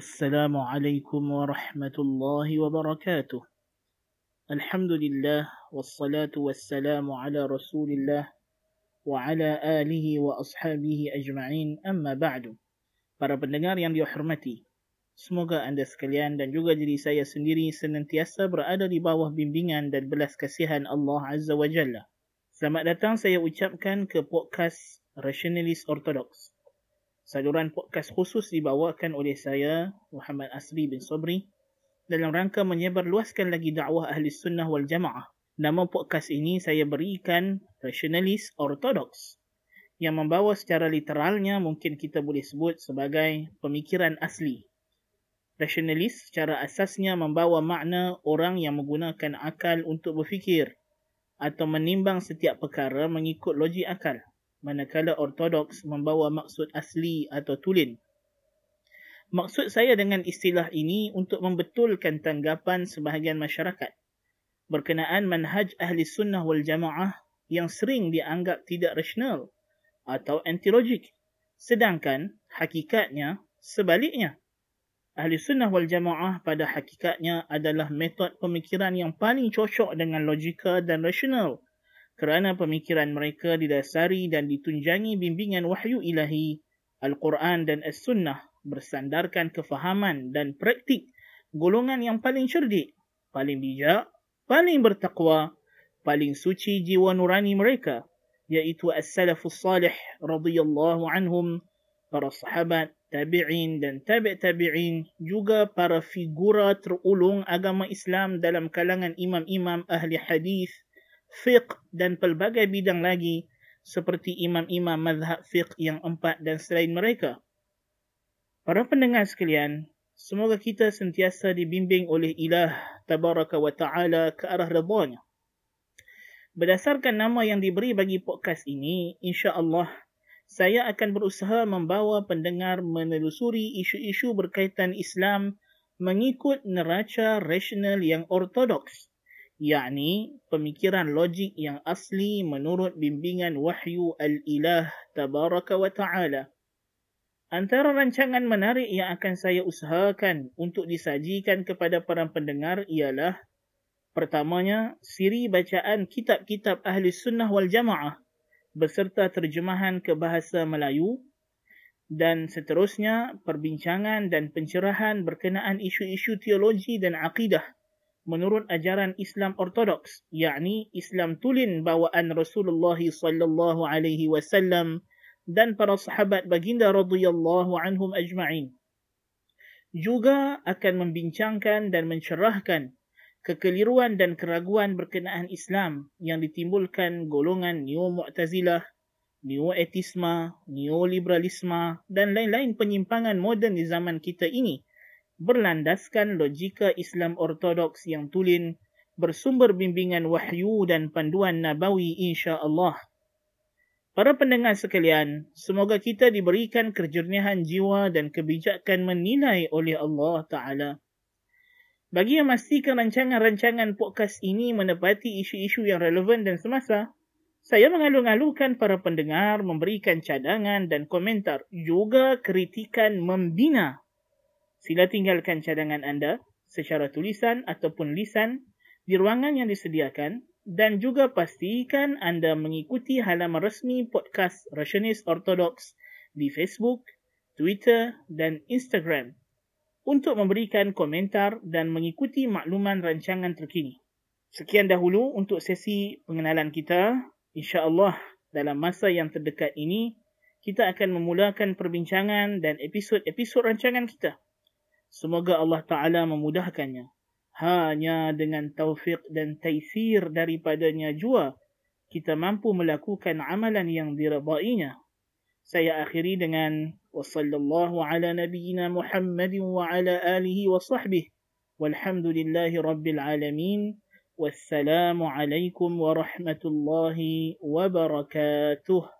السلام عليكم ورحمة الله وبركاته الحمد لله والصلاة والسلام على رسول الله وعلى آله وأصحابه أجمعين أما بعد Para pendengar yang dihormati, semoga anda sekalian dan juga diri saya sendiri senantiasa berada di bawah bimbingan dan belas kasihan Allah Azza wa Jalla. Selamat datang saya ucapkan ke podcast Rationalist Orthodox. Saluran podcast khusus dibawakan oleh saya, Muhammad Asri bin Sobri, dalam rangka menyebarluaskan lagi dakwah ahli sunnah wal jamaah. Nama podcast ini saya berikan Rationalist Orthodox yang membawa secara literalnya mungkin kita boleh sebut sebagai pemikiran asli. Rationalist secara asasnya membawa makna orang yang menggunakan akal untuk berfikir atau menimbang setiap perkara mengikut logik akal. Manakala ortodoks membawa maksud asli atau tulen. Maksud saya dengan istilah ini untuk membetulkan tanggapan sebahagian masyarakat berkenaan manhaj ahli sunnah wal jamaah yang sering dianggap tidak rasional atau antilogik. Sedangkan hakikatnya sebaliknya. Ahli sunnah wal jamaah pada hakikatnya adalah metod pemikiran yang paling cocok dengan logika dan rasional kerana pemikiran mereka didasari dan ditunjangi bimbingan wahyu ilahi, Al-Quran dan As-Sunnah bersandarkan kefahaman dan praktik golongan yang paling cerdik, paling bijak, paling bertakwa, paling suci jiwa nurani mereka iaitu as-salafus salih radhiyallahu anhum para sahabat tabi'in dan tabi' tabi'in juga para figura terulung agama Islam dalam kalangan imam-imam ahli hadis fiqh dan pelbagai bidang lagi seperti imam-imam mazhab fiqh yang empat dan selain mereka. Para pendengar sekalian semoga kita sentiasa dibimbing oleh ilah tabaraka wa ta'ala ke arah ridhanya Berdasarkan nama yang diberi bagi podcast ini, insya-Allah saya akan berusaha membawa pendengar menelusuri isu-isu berkaitan Islam mengikut neraca rasional yang ortodoks, yakni pemikiran logik yang asli menurut bimbingan wahyu al-ilah tabaraka wa ta'ala. Antara rancangan menarik yang akan saya usahakan untuk disajikan kepada para pendengar ialah Pertamanya, siri bacaan kitab-kitab Ahli Sunnah wal Jamaah beserta terjemahan ke bahasa Melayu dan seterusnya perbincangan dan pencerahan berkenaan isu-isu teologi dan akidah menurut ajaran Islam Ortodoks yakni Islam tulen bawaan Rasulullah sallallahu alaihi wasallam dan para sahabat baginda radhiyallahu anhum ajma'in juga akan membincangkan dan mencerahkan kekeliruan dan keraguan berkenaan Islam yang ditimbulkan golongan neo-mu'tazilah, neo-etisma, neoliberalisme dan lain-lain penyimpangan moden di zaman kita ini berlandaskan logika Islam ortodoks yang tulen bersumber bimbingan wahyu dan panduan nabawi insya-Allah. Para pendengar sekalian, semoga kita diberikan kejernihan jiwa dan kebijakan menilai oleh Allah Ta'ala. Bagi yang memastikan rancangan-rancangan podcast ini menepati isu-isu yang relevan dan semasa, saya mengalu-alukan para pendengar memberikan cadangan dan komentar juga kritikan membina. Sila tinggalkan cadangan anda secara tulisan ataupun lisan di ruangan yang disediakan dan juga pastikan anda mengikuti halaman resmi podcast Rationist Orthodox di Facebook, Twitter dan Instagram untuk memberikan komentar dan mengikuti makluman rancangan terkini. Sekian dahulu untuk sesi pengenalan kita. InsyaAllah dalam masa yang terdekat ini, kita akan memulakan perbincangan dan episod-episod rancangan kita. Semoga Allah Ta'ala memudahkannya. Hanya dengan taufik dan taisir daripadanya jua, kita mampu melakukan amalan yang diredainya. Saya akhiri dengan wa sallallahu ala nabiyina Muhammadin wa ala alihi wa sahbihi walhamdulillahi rabbil alamin. Wassalamu alaikum warahmatullahi wabarakatuh.